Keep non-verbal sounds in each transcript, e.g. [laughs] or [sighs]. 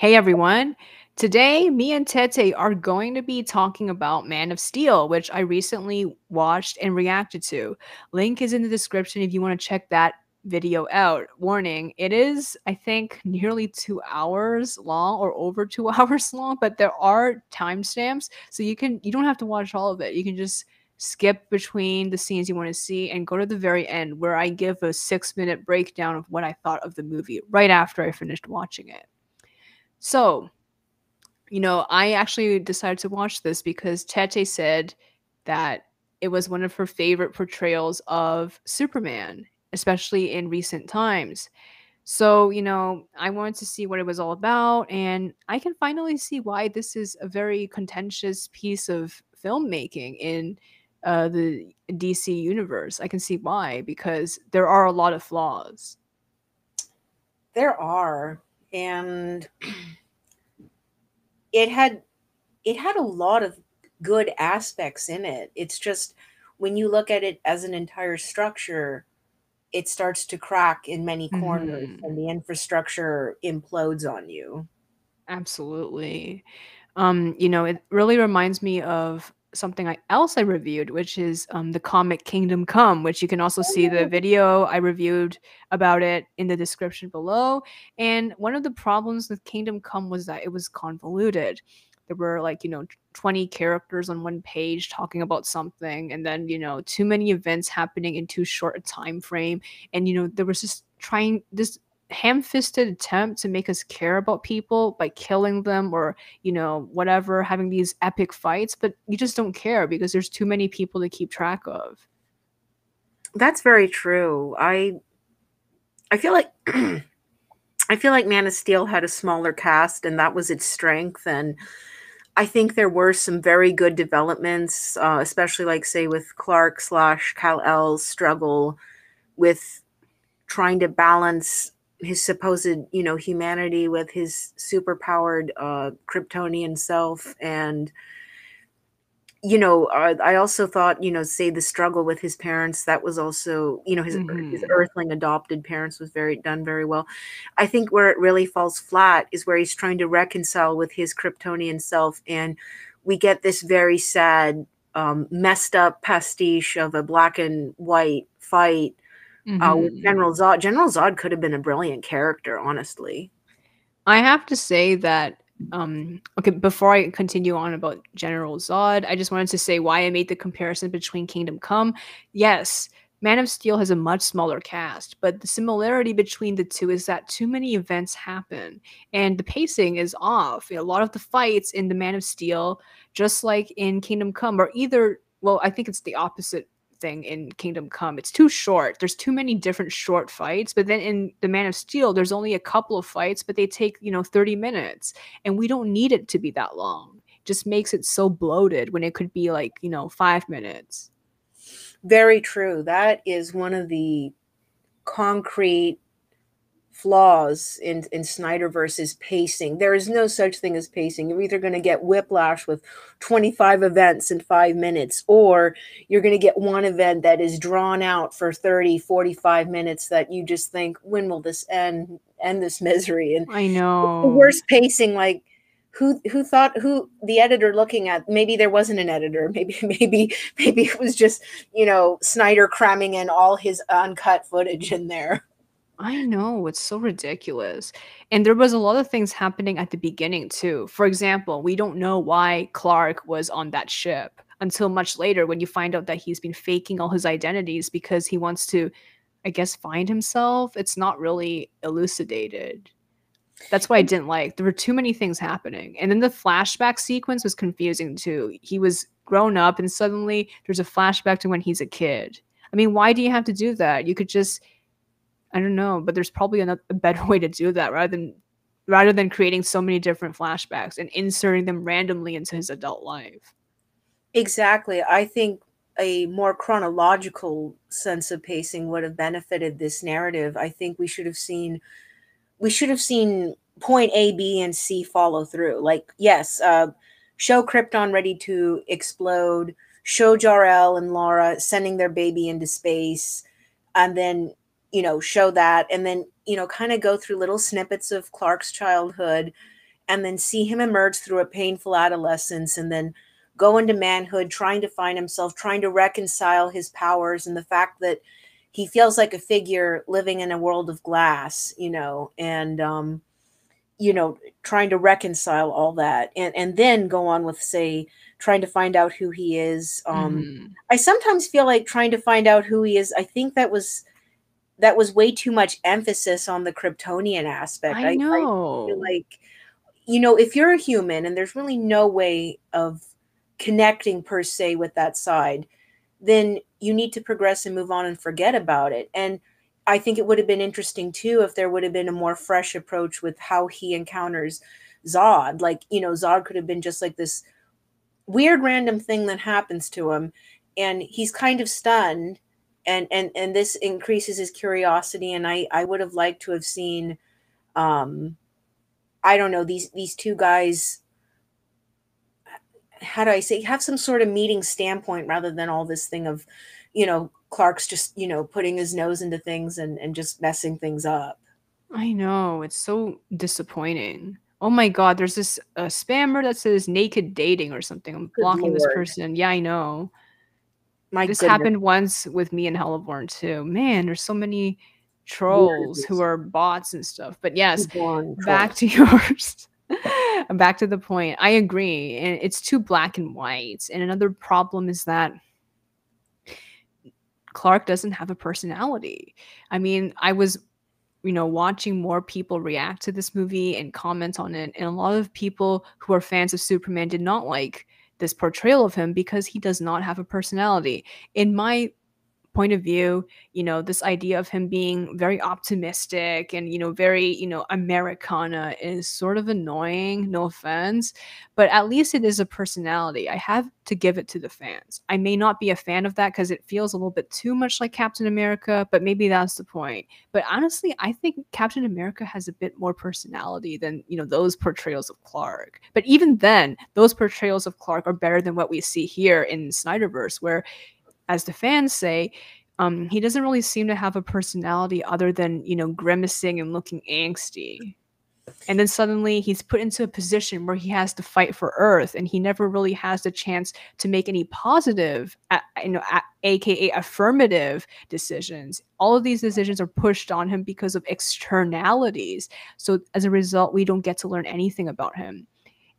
Hey everyone. Today, me and Tete are going to be talking about Man of Steel, which I recently watched and reacted to. Link is in the description if you want to check that video out. Warning, it is, I think, nearly two hours long or over two [laughs] hours long, but there are timestamps. So you can you don't have to watch all of it. You can just skip between the scenes you want to see and go to the very end where I give a six minute breakdown of what I thought of the movie right after I finished watching it. So, you know, I actually decided to watch this because Tete said that it was one of her favorite portrayals of Superman, especially in recent times. So, you know, I wanted to see what it was all about, and I can finally see why this is a very contentious piece of filmmaking in uh, the DC universe. I can see why, because there are a lot of flaws. There are and [clears throat] it had it had a lot of good aspects in it. It's just when you look at it as an entire structure, it starts to crack in many corners mm-hmm. and the infrastructure implodes on you. Absolutely. Um, you know, it really reminds me of something I, else I reviewed, which is um, the comic Kingdom Come, which you can also see the oh. video I reviewed about it in the description below. And one of the problems with Kingdom Come was that it was convoluted. There were like, you know, 20 characters on one page talking about something, and then, you know, too many events happening in too short a time frame. And, you know, there was just trying this ham-fisted attempt to make us care about people by killing them or you know whatever having these epic fights but you just don't care because there's too many people to keep track of. That's very true. I i feel like [clears throat] i feel like man of steel had a smaller cast and that was its strength and i think there were some very good developments uh, especially like say with clark slash kal-el's struggle with trying to balance his supposed you know humanity with his super powered uh kryptonian self and you know uh, i also thought you know say the struggle with his parents that was also you know his, mm-hmm. his earthling adopted parents was very done very well i think where it really falls flat is where he's trying to reconcile with his kryptonian self and we get this very sad um, messed up pastiche of a black and white fight mm-hmm. uh, with mm-hmm. General Zod. General Zod could have been a brilliant character, honestly. I have to say that um okay before i continue on about general zod i just wanted to say why i made the comparison between kingdom come yes man of steel has a much smaller cast but the similarity between the two is that too many events happen and the pacing is off you know, a lot of the fights in the man of steel just like in kingdom come are either well i think it's the opposite thing in Kingdom Come. It's too short. There's too many different short fights. But then in The Man of Steel, there's only a couple of fights, but they take, you know, 30 minutes. And we don't need it to be that long. It just makes it so bloated when it could be like, you know, five minutes. Very true. That is one of the concrete flaws in in Snyderverse's pacing. There is no such thing as pacing. You're either going to get whiplash with 25 events in 5 minutes or you're going to get one event that is drawn out for 30, 45 minutes that you just think when will this end end this misery and I know. The worst pacing like who who thought who the editor looking at maybe there wasn't an editor [laughs] maybe maybe maybe it was just you know Snyder cramming in all his uncut footage in there I know, it's so ridiculous. And there was a lot of things happening at the beginning too. For example, we don't know why Clark was on that ship until much later when you find out that he's been faking all his identities because he wants to, I guess, find himself. It's not really elucidated. That's why I didn't like. There were too many things happening. And then the flashback sequence was confusing too. He was grown up and suddenly there's a flashback to when he's a kid. I mean, why do you have to do that? You could just I don't know, but there's probably a better [laughs] way to do that rather than rather than creating so many different flashbacks and inserting them randomly into his adult life. Exactly. I think a more chronological sense of pacing would have benefited this narrative. I think we should have seen we should have seen point A, B, and C follow through. Like, yes, uh, show Krypton ready to explode, show Jor-El and Lara sending their baby into space, and then, you know, show that, and then, you know, kind of go through little snippets of Clark's childhood, and then see him emerge through a painful adolescence, and then go into manhood, trying to find himself, trying to reconcile his powers, and the fact that he feels like a figure living in a world of glass, you know, and, um, you know trying to reconcile all that and and then go on with say trying to find out who he is um mm. i sometimes feel like trying to find out who he is i think that was that was way too much emphasis on the kryptonian aspect. I know I, I like you know if you're a human and there's really no way of connecting per se with that side then you need to progress and move on and forget about it. And I think it would have been interesting too if there would have been a more fresh approach with how he encounters Zod. Like, you know, Zod could have been just like this weird random thing that happens to him and he's kind of stunned and and and this increases his curiosity and I I would have liked to have seen um I don't know these these two guys how do I say have some sort of meeting standpoint rather than all this thing of you know Clark's just, you know, putting his nose into things and, and just messing things up. I know. It's so disappointing. Oh my god, there's this uh, spammer that says naked dating or something. I'm Good blocking Lord. this person. Yeah, I know. My this goodness. happened once with me and Helleborn too. Man, there's so many trolls who are bots and stuff. But yes, back to [laughs] yours. back to the point. I agree. And it's too black and white. And another problem is that Clark doesn't have a personality. I mean, I was you know watching more people react to this movie and comment on it and a lot of people who are fans of Superman did not like this portrayal of him because he does not have a personality. In my point of view, you know, this idea of him being very optimistic and, you know, very, you know, Americana is sort of annoying, no offense, but at least it is a personality. I have to give it to the fans. I may not be a fan of that because it feels a little bit too much like Captain America, but maybe that's the point. But honestly, I think Captain America has a bit more personality than, you know, those portrayals of Clark. But even then, those portrayals of Clark are better than what we see here in Snyderverse, where as the fans say, um, he doesn't really seem to have a personality other than you know grimacing and looking angsty. And then suddenly he's put into a position where he has to fight for Earth, and he never really has the chance to make any positive, you know, aka affirmative decisions. All of these decisions are pushed on him because of externalities. So as a result, we don't get to learn anything about him.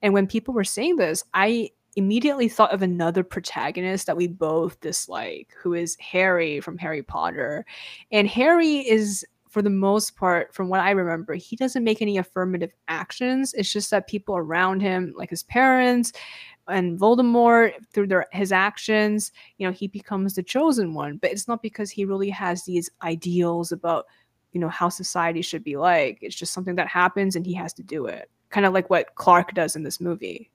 And when people were saying this, I immediately thought of another protagonist that we both dislike, who is Harry from Harry Potter. And Harry is, for the most part, from what I remember, he doesn't make any affirmative actions. It's just that people around him, like his parents and Voldemort, through their his actions, you know, he becomes the chosen one. But it's not because he really has these ideals about, you know, how society should be like. It's just something that happens and he has to do it. Kind of like what Clark does in this movie.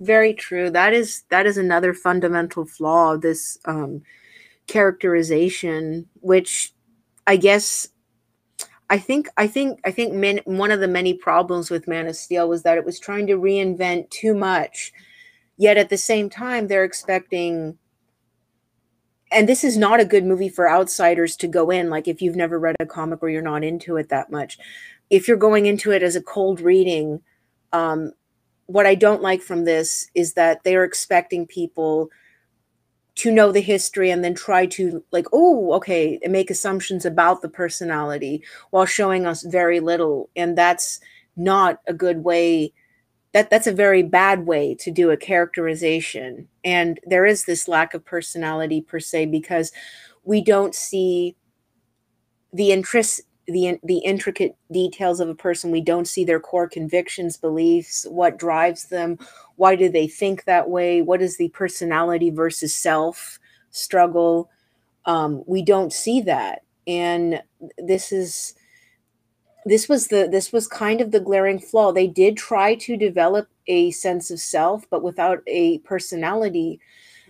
Very true. That is that is another fundamental flaw of this um, characterization, which I guess I think I think I think men, one of the many problems with Man of Steel was that it was trying to reinvent too much, yet at the same time they're expecting. And this is not a good movie for outsiders to go in. Like if you've never read a comic or you're not into it that much, if you're going into it as a cold reading, um, what I don't like from this is that they're expecting people to know the history and then try to like oh okay and make assumptions about the personality while showing us very little. And that's not a good way that that's a very bad way to do a characterization. And there is this lack of personality per se because we don't see the interest the the intricate details of a person we don't see their core convictions beliefs what drives them why do they think that way what is the personality versus self struggle um, we don't see that and this is this was the this was kind of the glaring flaw they did try to develop a sense of self, but without a personality,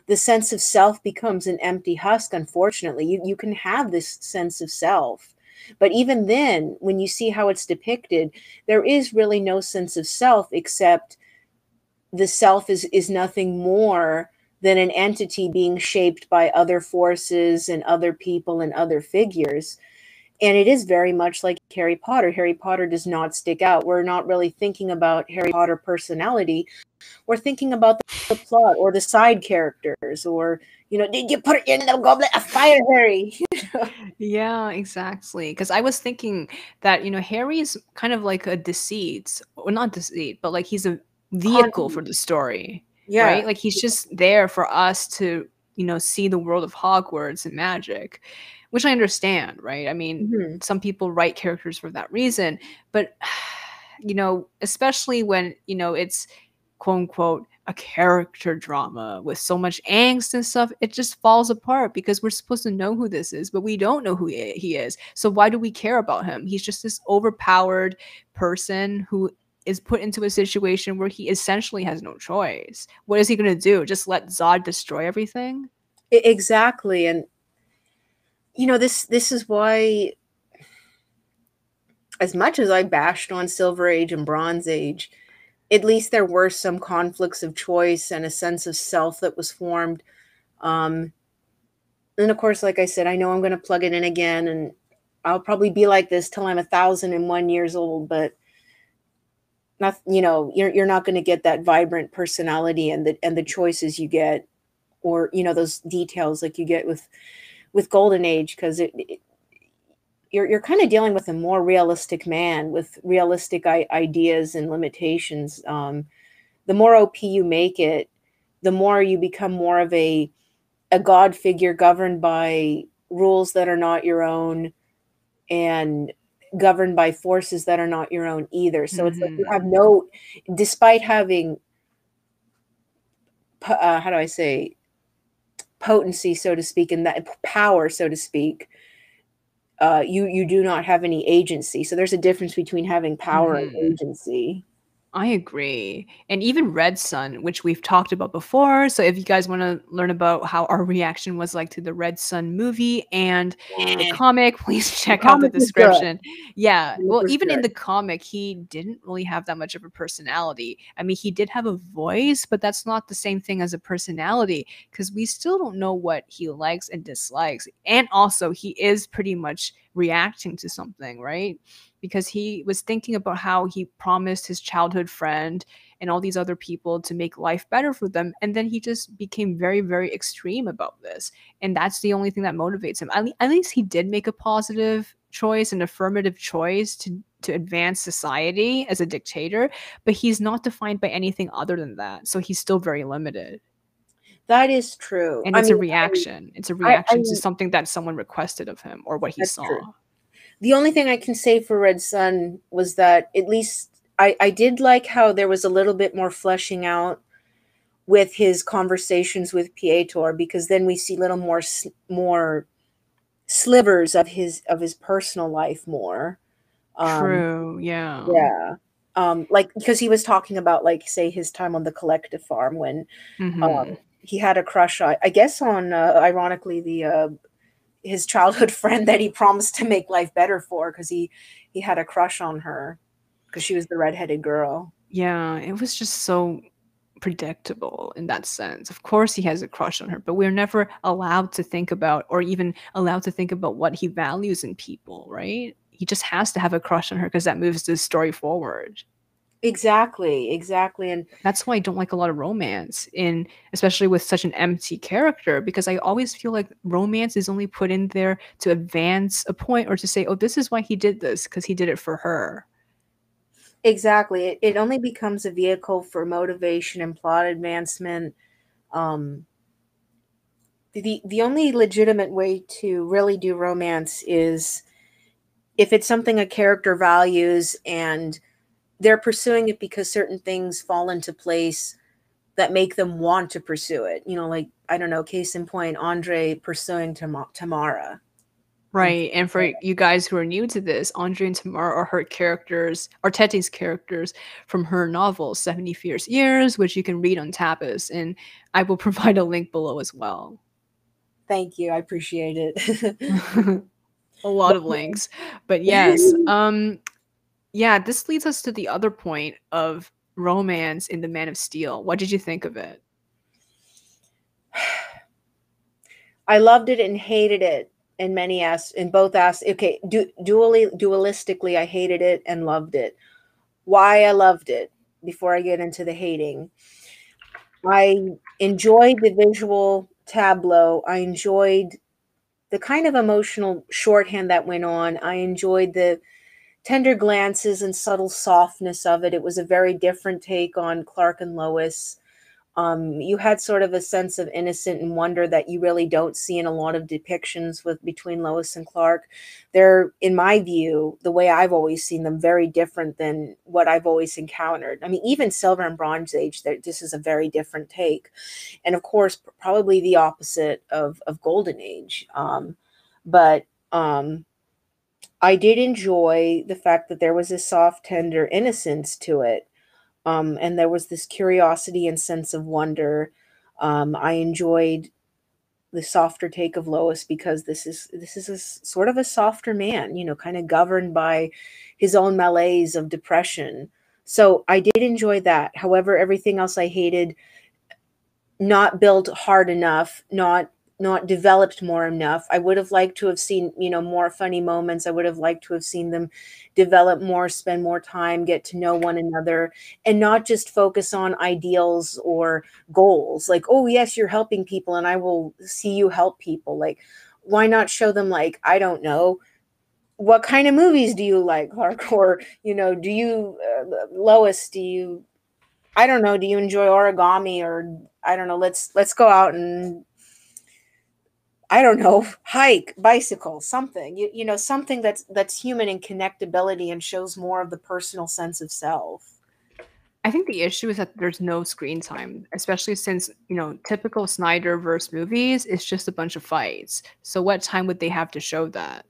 the sense of self becomes an empty husk, unfortunately. You, you can have this sense of self. But even then, when you see how it's depicted, there is really no sense of self except the self is, is nothing more than an entity being shaped by other forces and other people and other figures and it is very much like Harry Potter. Harry Potter does not stick out. We're not really thinking about Harry Potter personality. We're thinking about the, plot or the side characters or you know, did you put it in the goblet of fire, Harry? [laughs] yeah, exactly. Because I was thinking that you know Harry's kind of like a deceit, or not deceit, but like he's a vehicle for the story. Yeah, right. Like he's just there for us to you know see the world of Hogwarts and magic which I understand, right? I mean, mm-hmm. some people write characters for that reason, but [sighs] you know, especially when, you know, it's quote unquote a character drama with so much angst and stuff, it just falls apart because we're supposed to know who this is, but we don't know who he is. So why do we care about him? He's just this overpowered person who is put into a situation where he essentially has no choice. What is he going to do? Just let Zod destroy everything? Exactly. And you know this this is why as much as I bashed on Silver Age and Bronze Age, at least there were some conflicts of choice and a sense of self that was formed. Um, and of course, like I said, I know I'm going to plug it in again, and I'll probably be like this till I'm a thousand and one years old. But not, you know, you're you're not going to get that vibrant personality and the and the choices you get, or you know those details like you get with with golden age because it, it, you're you're kind of dealing with a more realistic man with realistic I- ideas and limitations. Um, the more OP you make it, the more you become more of a a god figure governed by rules that are not your own and governed by forces that are not your own either. So mm-hmm. it's like you have mm-hmm. no, despite having, uh, how do I say, potency, so to speak, and that power, so to speak, uh, you you do not have any agency. So there's a difference between having power mm-hmm. and agency. I agree. And even Red Son, which we've talked about before. So if you guys want to learn about how our reaction was like to the Red Son movie and the comic, [laughs] please check the out the description. Yeah. Well, even good. in the comic, he didn't really have that much of a personality. I mean, he did have a voice, but that's not the same thing as a personality because we still don't know what he likes and dislikes. And also, he is pretty much reacting to something, right? Because he was thinking about how he promised his childhood friend and all these other people to make life better for them and then he just became very very extreme about this and that's the only thing that motivates him. At, le- at least he did make a positive choice an affirmative choice to to advance society as a dictator but he's not defined by anything other than that so he's still very limited. That is true. And it's I mean, a reaction. I it's a reaction I, to something that someone requested of him or what he saw. true the only thing I can say for Red Son was that at least I, I did like how there was a little bit more fleshing out with his conversations with Pyotr because then we see little more more slivers of his of his personal life more. Um, True. Yeah. Yeah. Um, like because he was talking about like say his time on the collective farm when mm-hmm. um, he had a crush on, I guess on uh, ironically the uh, his childhood [laughs] friend that he promised to make life better for because he he had a crush on her because she was the redheaded girl. Yeah, it was just so predictable in that sense. Of course he has a crush on her, but we're never allowed to think about or even allowed to think about what he values in people, right? He just has to have a crush on her because that moves the story forward. Exactly, exactly. And that's why I don't like a lot of romance in especially with such an empty character because I always feel like romance is only put in there to advance a point or to say, "Oh, this is why he did this because he did it for her." Exactly. It, it only becomes a vehicle for motivation and plot advancement. Um the the only legitimate way to really do romance is if it's something a character values and they're pursuing it because certain things fall into place that make them want to pursue it. You know, like I don't know, case in point, Andre pursuing Tam- Tamara. Right. And for you guys who are new to this, Andre and Tamara are her characters, or Tete's characters from her novel, 70 Fierce Years, which you can read on Tapas. And I will [laughs] provide a link below as well. Thank you. I appreciate it. [laughs] [laughs] a lot of links. But yes, um yeah, this leads us to the other point of romance in The Man of Steel. What did you think of it? [sighs] I loved it and hated it in many as in both as okay du- dually dualistically i hated it and loved it why i loved it before i get into the hating i enjoyed the visual tableau i enjoyed the kind of emotional shorthand that went on i enjoyed the tender glances and subtle softness of it it was a very different take on clark and lois um, you had sort of a sense of innocent and wonder that you really don't see in a lot of depictions with between Lois and Clark. They're, in my view, the way I've always seen them, very different than what I've always encountered. I mean, even Silver and Bronze Age, this is a very different take, and of course, probably the opposite of of Golden Age. Um, but um, I did enjoy the fact that there was a soft, tender innocence to it um, and there was this curiosity and sense of wonder. Um, I enjoyed the softer take of Lois because this is this is a sort of a softer man, you know, kind of governed by his own malaise of depression. So I did enjoy that. However, everything else I hated not built hard enough, not not developed more enough. I would have liked to have seen, you know, more funny moments. I would have liked to have seen them develop more, spend more time, get to know one another, and not just focus on ideals or goals. Like, oh, yes, you're helping people, and I will see you help people. Like, why not show them, like, I don't know, what kind of movies do you like? [laughs] Or, you know, do you, uh, Lois, do you, I don't know, do you enjoy origami or I don't know, let's let's go out and I don't know, hike, bicycle, something. You, you know, something that's that's human in connectability and shows more of the personal sense of self. I think the issue is that there's no screen time, especially since, you know, typical Snyderverse movies is just a bunch of fights. So what time would they have to show that?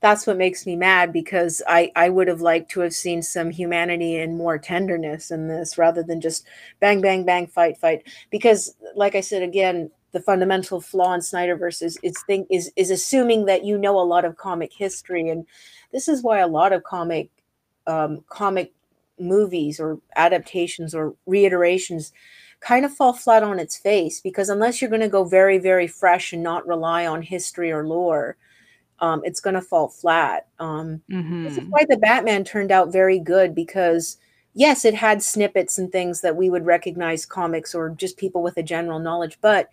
That's what makes me mad because I I would have liked to have seen some humanity and more tenderness in this rather than just bang bang bang fight fight because like I said again the fundamental flaw in Snyderverse is is think is is assuming that you know a lot of comic history, and this is why a lot of comic um, comic movies or adaptations or reiterations kind of fall flat on its face because unless you're going to go very very fresh and not rely on history or lore um, it's going to fall flat um, mm-hmm. this is mm-hmm. why the batman turned out very good because yes it had snippets and things that we would recognize comics or just people with a general knowledge but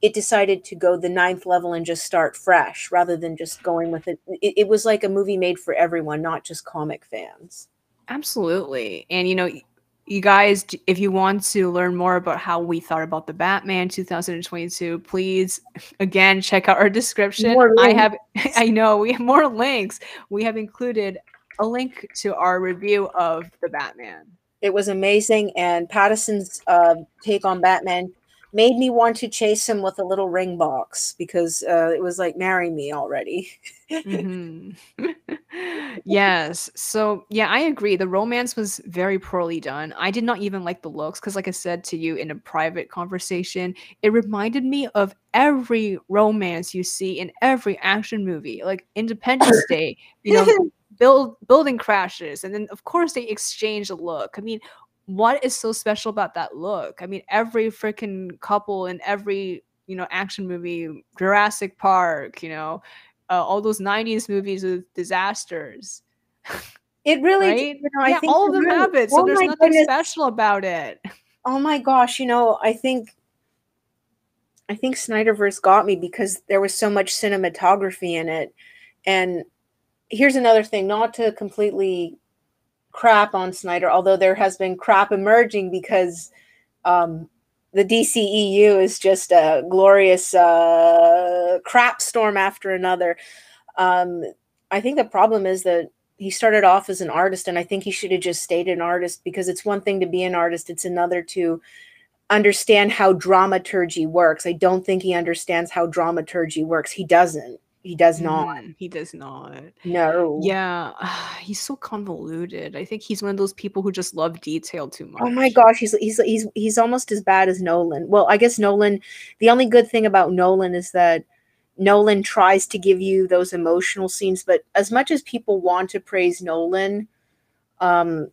it decided to go the ninth level and just start fresh rather than just going with it. it. It was like a movie made for everyone, not just comic fans. Absolutely. And, you know, you guys, if you want to learn more about how we thought about the Batman 2022, please [laughs] again check out our description. I have, [laughs] I know we have more links. We have included a link to our review of the Batman. It was amazing, and Pattinson's uh, take on Batman made me want to chase him with a little ring box because uh, it was like marry me already. mm-hmm. [laughs] yes. So yeah, I agree. The romance was very poorly done. I did not even like the looks because, like I said to you in a private conversation, it reminded me of every romance you see in every action movie, like Independence Day. You know. [laughs] build building crashes and then of course they exchange a look i mean what is so special about that look? I mean, every freaking couple in every you know action movie, Jurassic Park, you know, uh, all those '90s movies with disasters. It really, right? you know, yeah, all of them have it, so oh there's nothing goodness. special about it. Oh my gosh, you know, I think I think Snyderverse got me because there was so much cinematography in it. And here's another thing, not to completely crap on Snyder, although there has been crap emerging because um, the DCEU is just a glorious uh, crap storm after another. Um, I think the problem is that he started off as an artist, and I think he should have just stayed an artist because it's one thing to be an artist, it's another to understand how dramaturgy works. I don't think he understands how dramaturgy works. He doesn't. He does not. Mm, he does not. No. Yeah, [sighs] he's so convoluted. I think he's one of those people who just love detail too much. Oh my gosh, he's he's he's he's almost as bad as Nolan. Well, I guess Nolan. The only good thing about Nolan is that Nolan tries to give you those emotional scenes, but as much as people want to praise Nolan, um,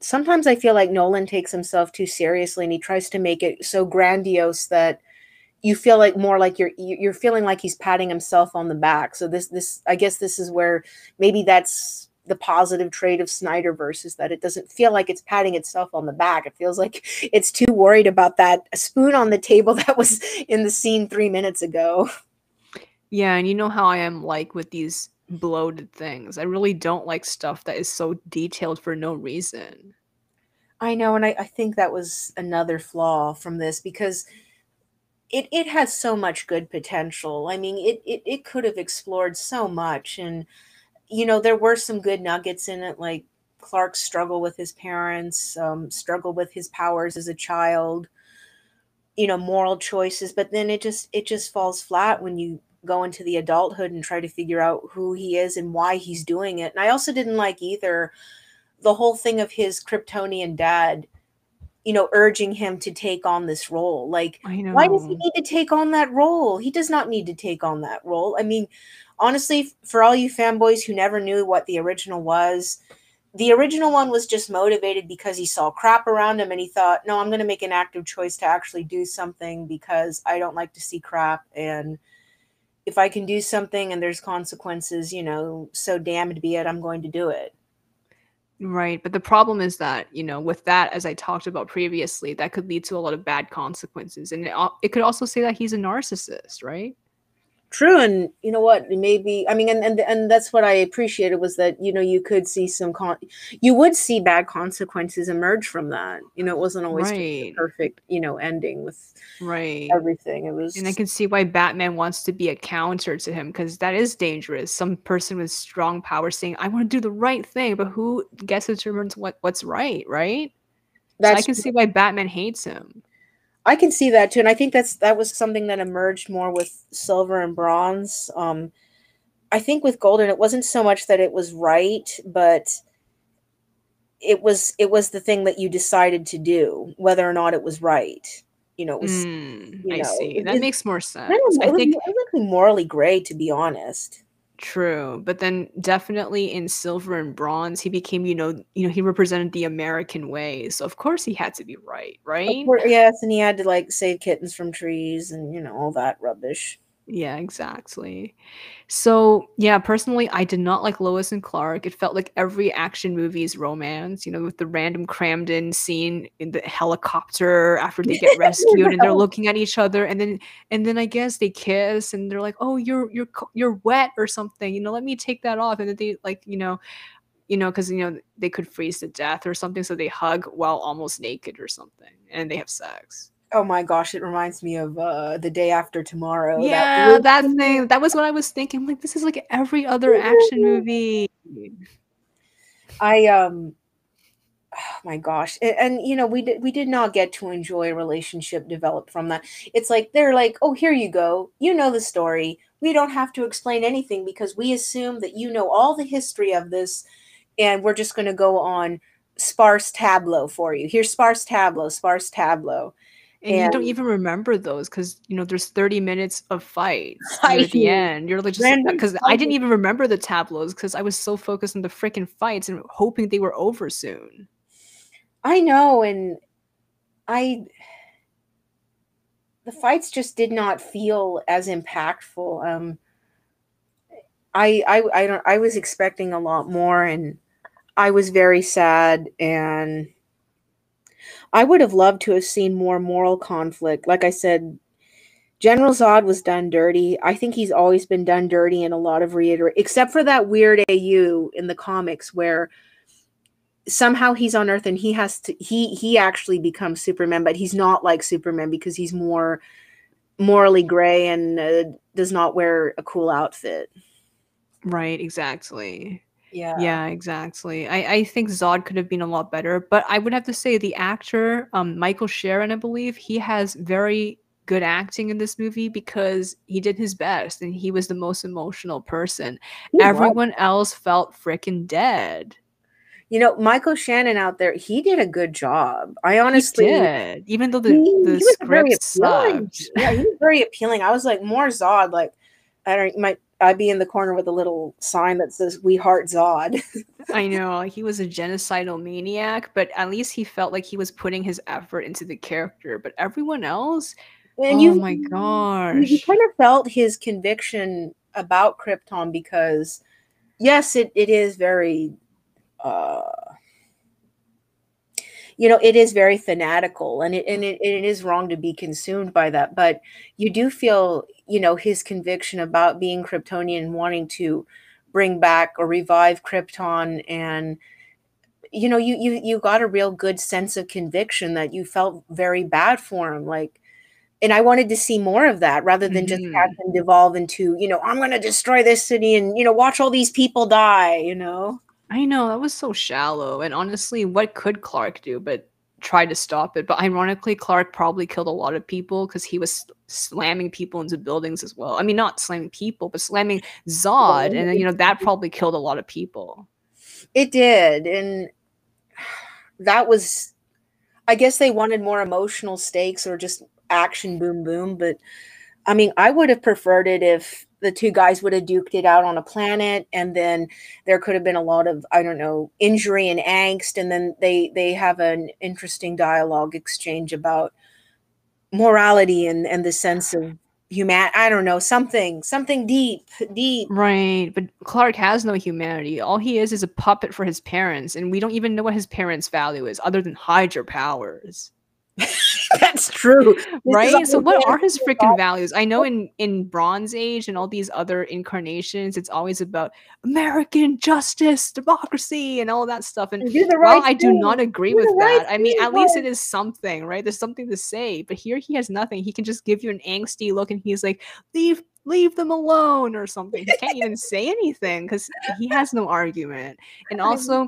sometimes I feel like Nolan takes himself too seriously and he tries to make it so grandiose that you feel like more like you're you're feeling like he's patting himself on the back. So this this I guess this is where maybe that's the positive trait of Snyder versus that it doesn't feel like it's patting itself on the back. It feels like [laughs] it's too worried about that spoon on the table [laughs] that was in the scene 3 minutes ago. Yeah, and you know how I am like with these bloated things. I really don't like stuff that is so detailed for no reason. I know, and I, I think that was another flaw from this because it it has so much good potential. I mean, it it, it could have explored so much, and you know, there were some good nuggets in it, like Clark's struggle with his parents, um, struggle with his powers as a child, you know, moral choices. But then it just it just falls flat when you go into the adulthood and try to figure out who he is and why he's doing it. And I also didn't like either the whole thing of his Kryptonian dad, you know, urging him to take on this role. Like, why does he need to take on that role? He does not need to take on that role. I mean, honestly, for all you fanboys who never knew what the original was, the original one was just motivated because he saw crap around him and he thought, no, I'm going to make an active choice to actually do something because I don't like to see crap. And if I can do something and there's consequences, you know, so damned be it, I'm going to do it. Right. But the problem is that, you know, with that, as I talked about previously, that could lead to a lot of bad consequences. And it, it could also say that he's a narcissist, right? True, and you know what? Maybe I mean, and and and that's what I appreciated was that you know you could see some con, you would see bad consequences emerge from that. You know, it wasn't always right. perfect, you know, ending with right everything. It was, and I can see why Batman wants to be a counter to him because that is dangerous. Some person with strong power saying, "I want to do the right thing," but who gets to determine what what's right, right? That's so I can see why Batman hates him. I can see that too, and I think that's that was something that emerged more with silver and bronze. Um, I think with golden, it wasn't so much that it was right, but it was it was the thing that you decided to do, whether or not it was right. You know, it was. Mm, you know, I see. That it, makes more sense. I, I think morally gray, to be honest. True, but then definitely in silver and bronze, he became, you know, you know, he represented the American way. So of course he had to be right, right? Course, yes, and he had to like save kittens from trees and you know all that rubbish. Yeah, exactly. So, yeah, personally, I did not like Lois and Clark. It felt like every action movie's romance, you know, with the random crammed in scene in the helicopter after they get [laughs] rescued and they're looking at each other and then and then I guess they kiss and they're like, "Oh, you're you're you're wet or something." You know, let me take that off and then they like, you know, you know, cuz you know, they could freeze to death or something so they hug while almost naked or something and they have sex. Oh my gosh, it reminds me of uh the day after tomorrow. Yeah, that, that thing. That was what I was thinking. Like, this is like every other action movie. I um oh my gosh. And, and, you know, we did we did not get to enjoy a relationship develop from that. It's like they're like, oh, here you go. You know the story. We don't have to explain anything because we assume that you know all the history of this, and we're just gonna go on sparse tableau for you. Here's sparse tableau, sparse tableau and, and, you don't even remember those because you know there's 30 minutes of fights [laughs] at the end. You're like just because I didn't even remember the tableaus because I was so focused on the freaking fights and hoping they were over soon. I know, and I the fights just did not feel as impactful. Um, I I I don't I was expecting a lot more, and I was very sad and I would have loved to have seen more moral conflict. Like I said, General Zod was done dirty. I think he's always been done dirty in a lot of reiterate, except for that weird AU in the comics where somehow he's on Earth and he has to he he actually becomes Superman, but he's not like Superman because he's more morally gray and uh, does not wear a cool outfit. Right, exactly. Yeah. Yeah, exactly. I, I think Zod could have been a lot better, but I would have to say the actor, um, Michael Shannon, I believe, he has very good acting in this movie because he did his best and he was the most emotional person. He was. Everyone else felt freaking dead. You know, Michael Shannon out there, he did a good job. I honestly did, even though the, he, the he script sucked. Yeah, he was very appealing. I was like more Zod. Like I don't might I'd be in the corner with a little sign that says "We Heart Zod." [laughs] I know he was a genocidal maniac, but at least he felt like he was putting his effort into the character. But everyone else, and oh you, my you you kind of felt his conviction about Krypton because, yes, it, it is very, uh, you know, it is very fanatical, and it and it, it is wrong to be consumed by that. But you do feel, you know, his conviction about being Kryptonian and wanting to bring back or revive Krypton and you know you you you got a real good sense of conviction that you felt very bad for him like and I wanted to see more of that rather than just have Mhm. him devolve into, you know, I'm going to destroy this city and, you know, watch all these people die, you know? I know that was so shallow. And honestly, what could Clark do but try to stop it? But ironically, Clark probably killed a lot of people because he was slamming people into buildings as well. I mean, not slamming people, but slamming Zod, and you know that probably killed a lot of people. It did. And that was, I guess they wanted more emotional stakes or just action boom boom. But I mean, I would have preferred it if the two guys would have duked it out on a planet and then there could have been a lot of i don't know injury and angst and then they they have an interesting dialogue exchange about morality and and the sense of human i don't know something something deep deep Right, but Clark has no humanity. All he is is a puppet for his parents, and we don't even know what his parents' value is, other than hide your powers. [laughs] that's true. Right? so what are his freaking [laughs] values? I know in in bronze age and all these other incarnations it's always about american justice democracy and all that stuff and do the i do thing. not agree Do with right that i mean at least it is something right? There's something to say but here he has nothing. He can just give you an angsty look and he's like leave leave them alone or something. He can't even say anything because he has no argument. And also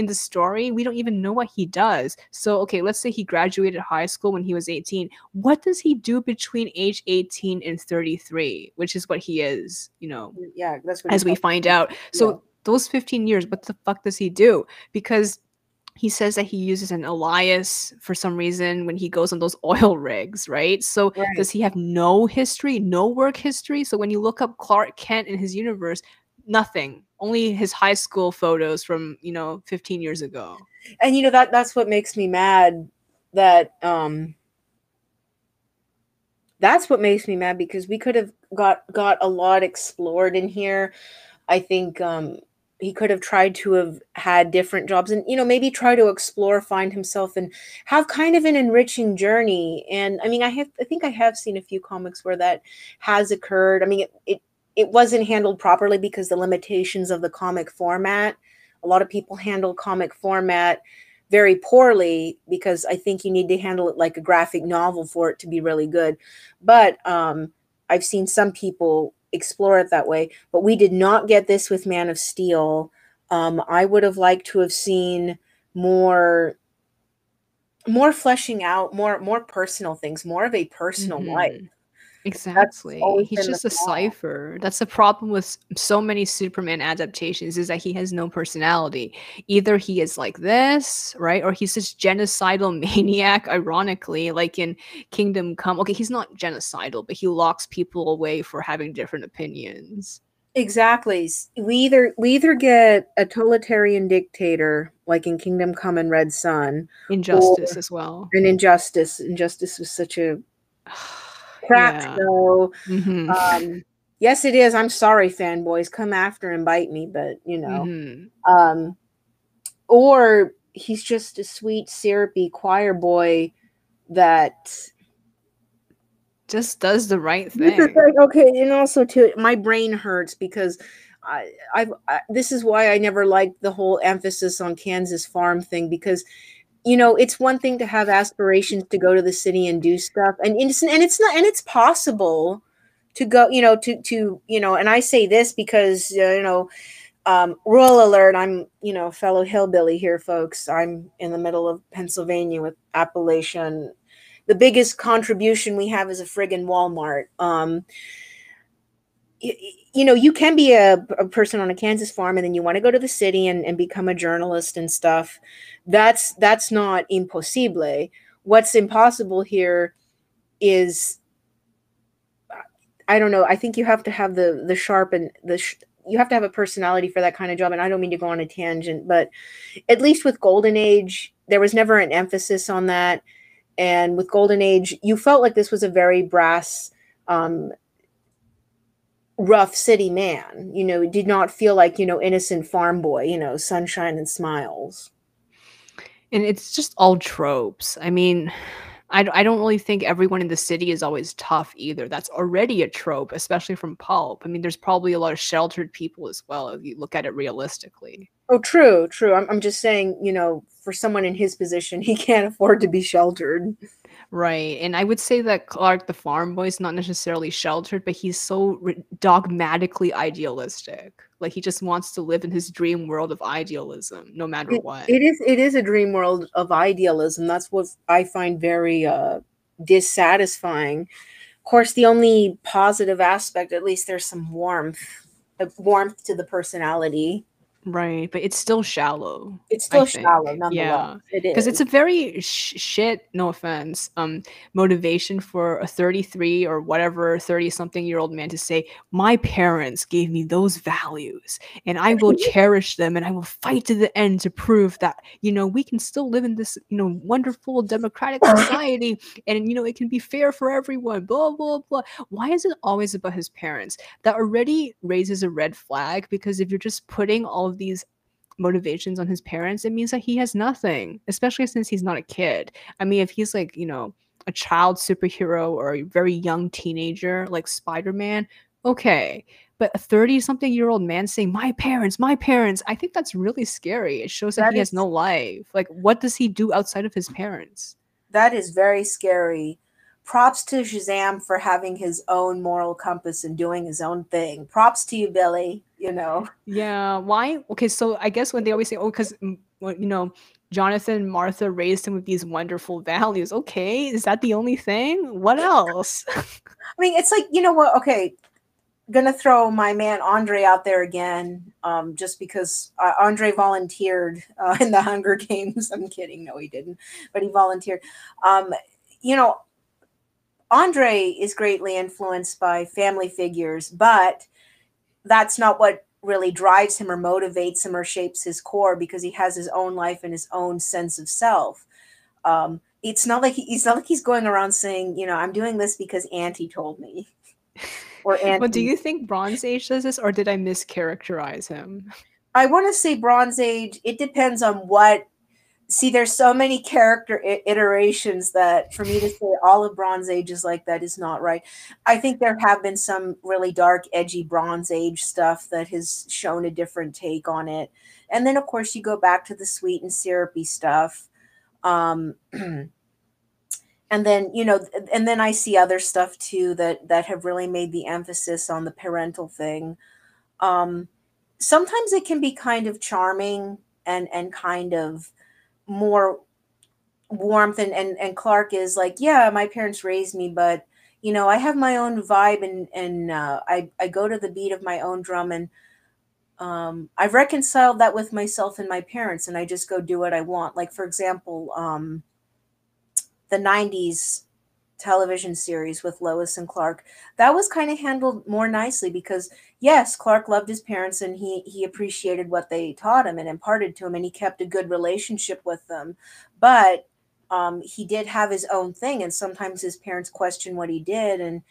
in the story we don't even know what he does so okay let's say he graduated high school when he was 18 what does he do between age 18 and 33 which is what he is you know yeah that's what as we find out so Yeah. those 15 years what the fuck does he do because he says that he uses an alias for some reason when he goes on those [laughs] oil rigs, right? So Right. does he have no history, no work history? So when you look up Clark Kent in his universe, nothing. Only his high school photos from, you know, 15 years ago. and you know that that's what makes me mad that um that's what makes me mad because we could have got got a lot explored in here i think um he could have tried to have had different jobs and you know maybe try to explore find himself and have kind of an enriching journey and i mean i have i think i have seen a few comics where that has occurred i mean it it, it wasn't handled properly because the limitations of the comic format a lot of people handle comic format very poorly because I think you need to handle it like a graphic novel for it to be really good. But um, I've seen some people explore it that way. But we did not get this with Man of Steel. Um, I would have liked to have seen more more fleshing out more more personal things more of a personal life Mhm. Exactly. He's just a cipher. That's the problem with so many Superman adaptations is that he has no personality. Either he is like this, right? Or he's this genocidal [laughs] maniac, ironically, like in Kingdom Come. Okay, he's not genocidal, but he locks people away for having different opinions. Exactly. We either we either get a totalitarian dictator like in Kingdom Come and Red Son, Injustice as well. and Injustice. Injustice was such a [sighs] [sighs] crap Yeah. Mhm. Um, yes, it is. I'm sorry, fanboys. Come after and bite me, but you know. Mhm. Um, or he's just a sweet, syrupy choir boy that Just does the right thing. like okay, and also too, my brain hurts because I, I've I, this is why I never liked the whole emphasis on Kansas farm thing because you know it's one thing to have aspirations to go to the city and do stuff, and it's and it's not and it's possible to go, you know, to to you know, and I say this because uh, you know. Um, rural alert! I'm, you know, fellow hillbilly here, folks. I'm in the middle of Pennsylvania with Appalachian the biggest contribution we have is a friggin' Walmart. Um, you, know, you can be a, a, person on a Kansas farm and then you want to go to the city and, and become a journalist and stuff. That's that's not impossible. What's impossible here is I don't know. I think you have to have the the sharp and the sh- you have to have a personality for that kind of job. And I don't mean to go on a tangent, but at least with Golden Age, there was never an emphasis on that. And with Golden Age, you felt like this was a very brass, um, rough city man. You know, did not feel like you know innocent farm boy. You know, sunshine and smiles. And it's just all tropes. I mean, I, I don't really think everyone in the city is always tough either. That's already a trope, especially from pulp. I mean, there's probably a lot of sheltered people as well if you look at it realistically. Oh, true, true. I'm, I'm just saying, you know, for someone in his position, [laughs] he can't afford to be sheltered. Right. And I would say that Clark the farm boy is not necessarily sheltered, but he's so re- dogmatically idealistic. Like he just wants to live in his dream world of idealism no matter it, what. It is it is a dream world of idealism. That's what I find very uh dissatisfying. Of course, the only positive aspect, at least there's some warmth, warmth to the personality. Right, but it's still shallow. It's still shallow, nonetheless. Yeah, because it's a very sh- shit. No offense. Um, motivation for a thirty-three or whatever thirty-something-year-old man to say, "My parents gave me those values, and I will [laughs] cherish them, and I will fight to the end to prove that you know we can still live in this you know wonderful democratic [laughs] society, and you know it can be fair for everyone." Blah blah blah. Why is it always about his parents? That already raises a red flag because if you're just putting all of these motivations on his parents, it means that he has nothing, especially since he's not a kid. I mean, if he's like, you know, a child superhero or a very young teenager like Spider Man, okay. But a 30 something year old man saying, My parents, my parents, I think that's really scary. It shows that, that he is, has no life. Like, what does he do outside of his parents? That is very scary props to Shazam for having his own moral compass and doing his own thing. Props to you, Billy. You know. Yeah. Why? Okay. So I guess when they always say, "Oh, because mm, you know." Jonathan and Martha raised him with these wonderful values. Okay, is that the only thing? What else? [laughs] I mean, it's like, you know what? Okay, gonna throw my man Andre out there again, um, just because uh, Andre volunteered uh, in the [laughs] Hunger Games. I'm kidding, no, he didn't, but he volunteered. Um, you know, Andre is greatly influenced by family figures, but that's not what really drives him or motivates him or shapes his core because he has his own life and his own sense of self. Um, it's not like he, it's not like he's going around saying, you know, I'm doing this because Auntie told me. [laughs] or Auntie. But do you think Bronze Age does this, or did I mischaracterize him? I want to say Bronze Age. It depends on what see there's so many character iterations that for me to say all of bronze age is like that is not right. I think there have been some really dark edgy bronze age stuff that has shown a different take on it. And then of course you go back to the sweet and syrupy stuff um [clears throat] and then you know and then i see other stuff too that that have really made the emphasis on the parental thing. Um sometimes it can be kind of charming and and kind of more warmth and, and and clark is like yeah my parents raised me but you know i have my own vibe and and uh, i i go to the beat of my own drum and um, i've reconciled that with myself and my parents and i just go do what i want like for example um, the 90s television series with Lois and Clark. That was kind of handled more nicely because yes, Clark loved his parents and he he appreciated what they taught him and imparted to him and he kept a good relationship with them. But um, he did have his own thing and sometimes his parents questioned what he did and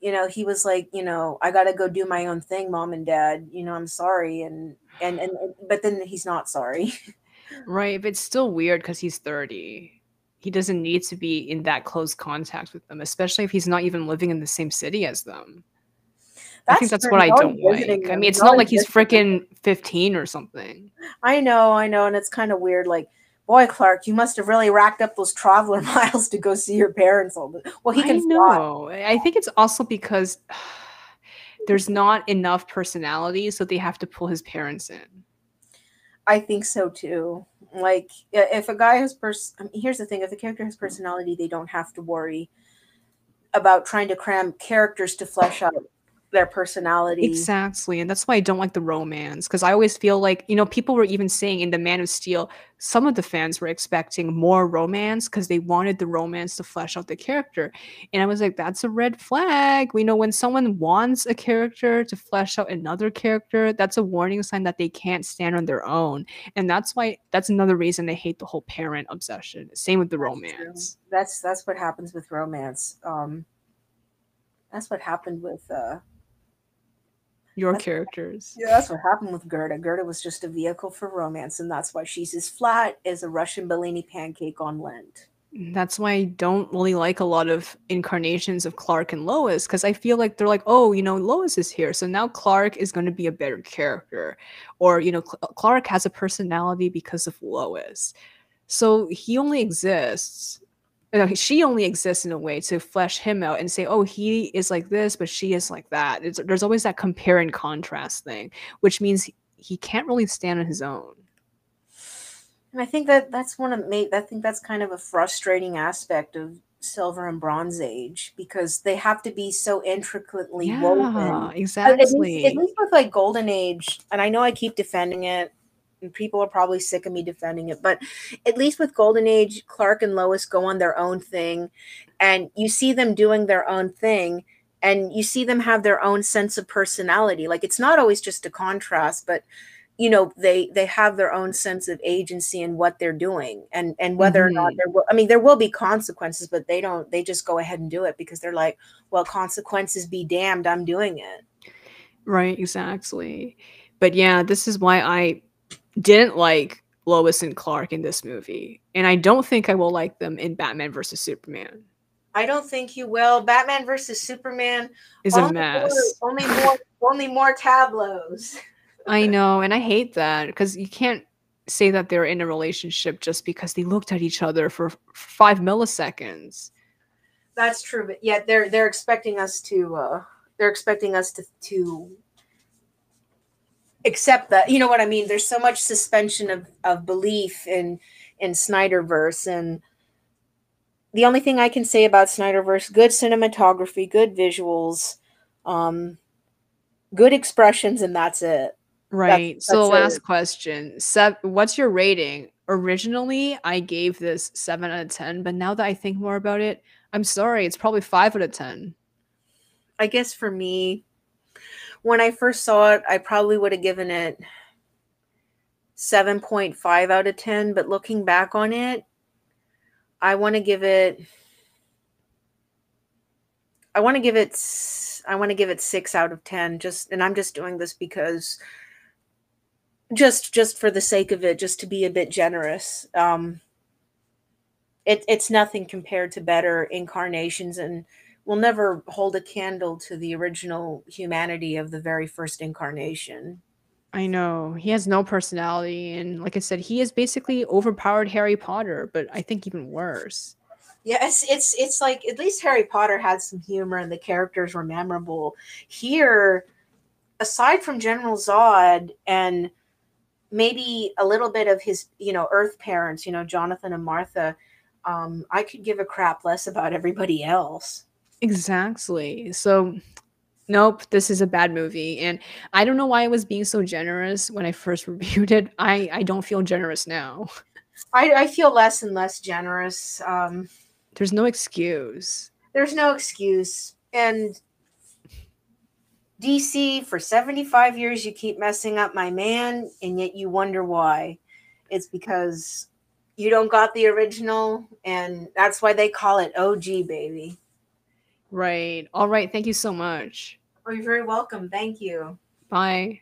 you know he was like you know i gotta go do my own thing mom and dad you know i'm sorry and and and but then he's not sorry [laughs] right but it's still weird because he's 30 he doesn't need to be in that close contact with them, especially if he's not even living in the same city as them. I think that's what I don't like. Them. I mean, it's no not like he's freaking 15 or something. I know, I know. And it's kind of weird. Like, boy, Clark, you must have really racked up those traveler [laughs] miles to go see your parents all the Well, he can I know. Fly. I think it's also because [sighs] there's not enough personality, so they have to pull his parents in. I think so too. Like if a guy has pers I mean, here's the thing, if a character has personality, they don't have to worry about trying to cram characters to flesh out their personality. Exactly. And that's why I don't like the romance because I always feel like, you know, people were even saying in The Man of Steel, some of the fans were expecting more romance because they wanted the romance to flesh out the character. And I was like, that's a red flag. We know when someone wants a character to flesh out another character, that's a warning sign that they can't stand on their own. And that's why that's another reason they hate the whole parent obsession. Same with the That's romance. true. That's that's what happens with romance. Um that's what happened with uh Your that's, characters. yeah, that's what happened with Gerda. Gerda was just a vehicle for romance, and that's why she's as flat as a Russian blini pancake on Lent. That's why I don't really like a lot of incarnations of Clark and Lois because I feel like they're like, oh, you know, Lois is here, so now Clark is going to be a better character, or you know, Cl- Clark has a personality because of Lois, so he only exists. She only exists in a way to flesh him out and say, "Oh, he is like this, but she is like that." It's, there's always that compare and contrast thing, which means he, can't really stand on his own. And I think that that's one of me. I think that's kind of a frustrating aspect of Silver and Bronze Age because they have to be so intricately Yeah, woven. At at least, at exactly. least with like Golden Age, and I know I keep defending it, and people are probably sick of me defending it, but at least with Golden Age, Clark and Lois go on their own thing, and you see them doing their own thing, and you see them have their own sense of personality. Like it's not always just a contrast, but you know they they have their own sense of agency in what they're doing and and whether or not hmm there will i mean there will be consequences but they don't they just go ahead and do it because they're like well consequences be damned i'm doing it Right, exactly. But yeah, this is why I didn't like Lois and Clark in this movie, and I don't think I will like them in Batman versus Superman. i don't think you will batman versus superman Is a only more mess. only more only more tableaus I know, and I hate that because you can't say that they're in a relationship just because they looked at each other for five milliseconds. that's true but yet they're they're expecting us to uh they're expecting us to to accept that you know what i mean there's so much suspension of of belief in in snyderverse and the only thing i can say about snyderverse good cinematography good visuals um good expressions and that's it that's Right. So that's last it question. Sev- what's your rating? Originally, I gave this 7 out of 10, but now that I think more about it, I'm sorry, it's probably 5 out of 10. i guess for me when i first saw it i probably would have given it 7.5 out of 10 but looking back on it i want to give it i want to give it I want to give it 6 out of 10 just and i'm just doing this because just just for the sake of it just to be a bit generous. Um it, it's nothing compared to better incarnations and will never hold a candle to the original humanity of the very first incarnation I know. He has no personality and like I said, he is basically overpowered Harry Potter, but I think even worse. yeah it's it's it's like at least harry potter had some humor and the characters were memorable here aside from general zod and maybe a little bit of his you know earth parents you know jonathan and martha um i could give a crap less about everybody else Exactly. So Nope, this is a bad movie, and I don't know why I was being so generous when I first [laughs] reviewed it. I I don't feel generous now. i i feel less and less generous um There's no excuse. there's no excuse and DC, for 75 years, you keep messing up my man, and yet you wonder why. It's because you don't got the original, and that's why they call it OG, baby. Right. All right. Thank you so much. Oh, you're very welcome. Thank you. Bye.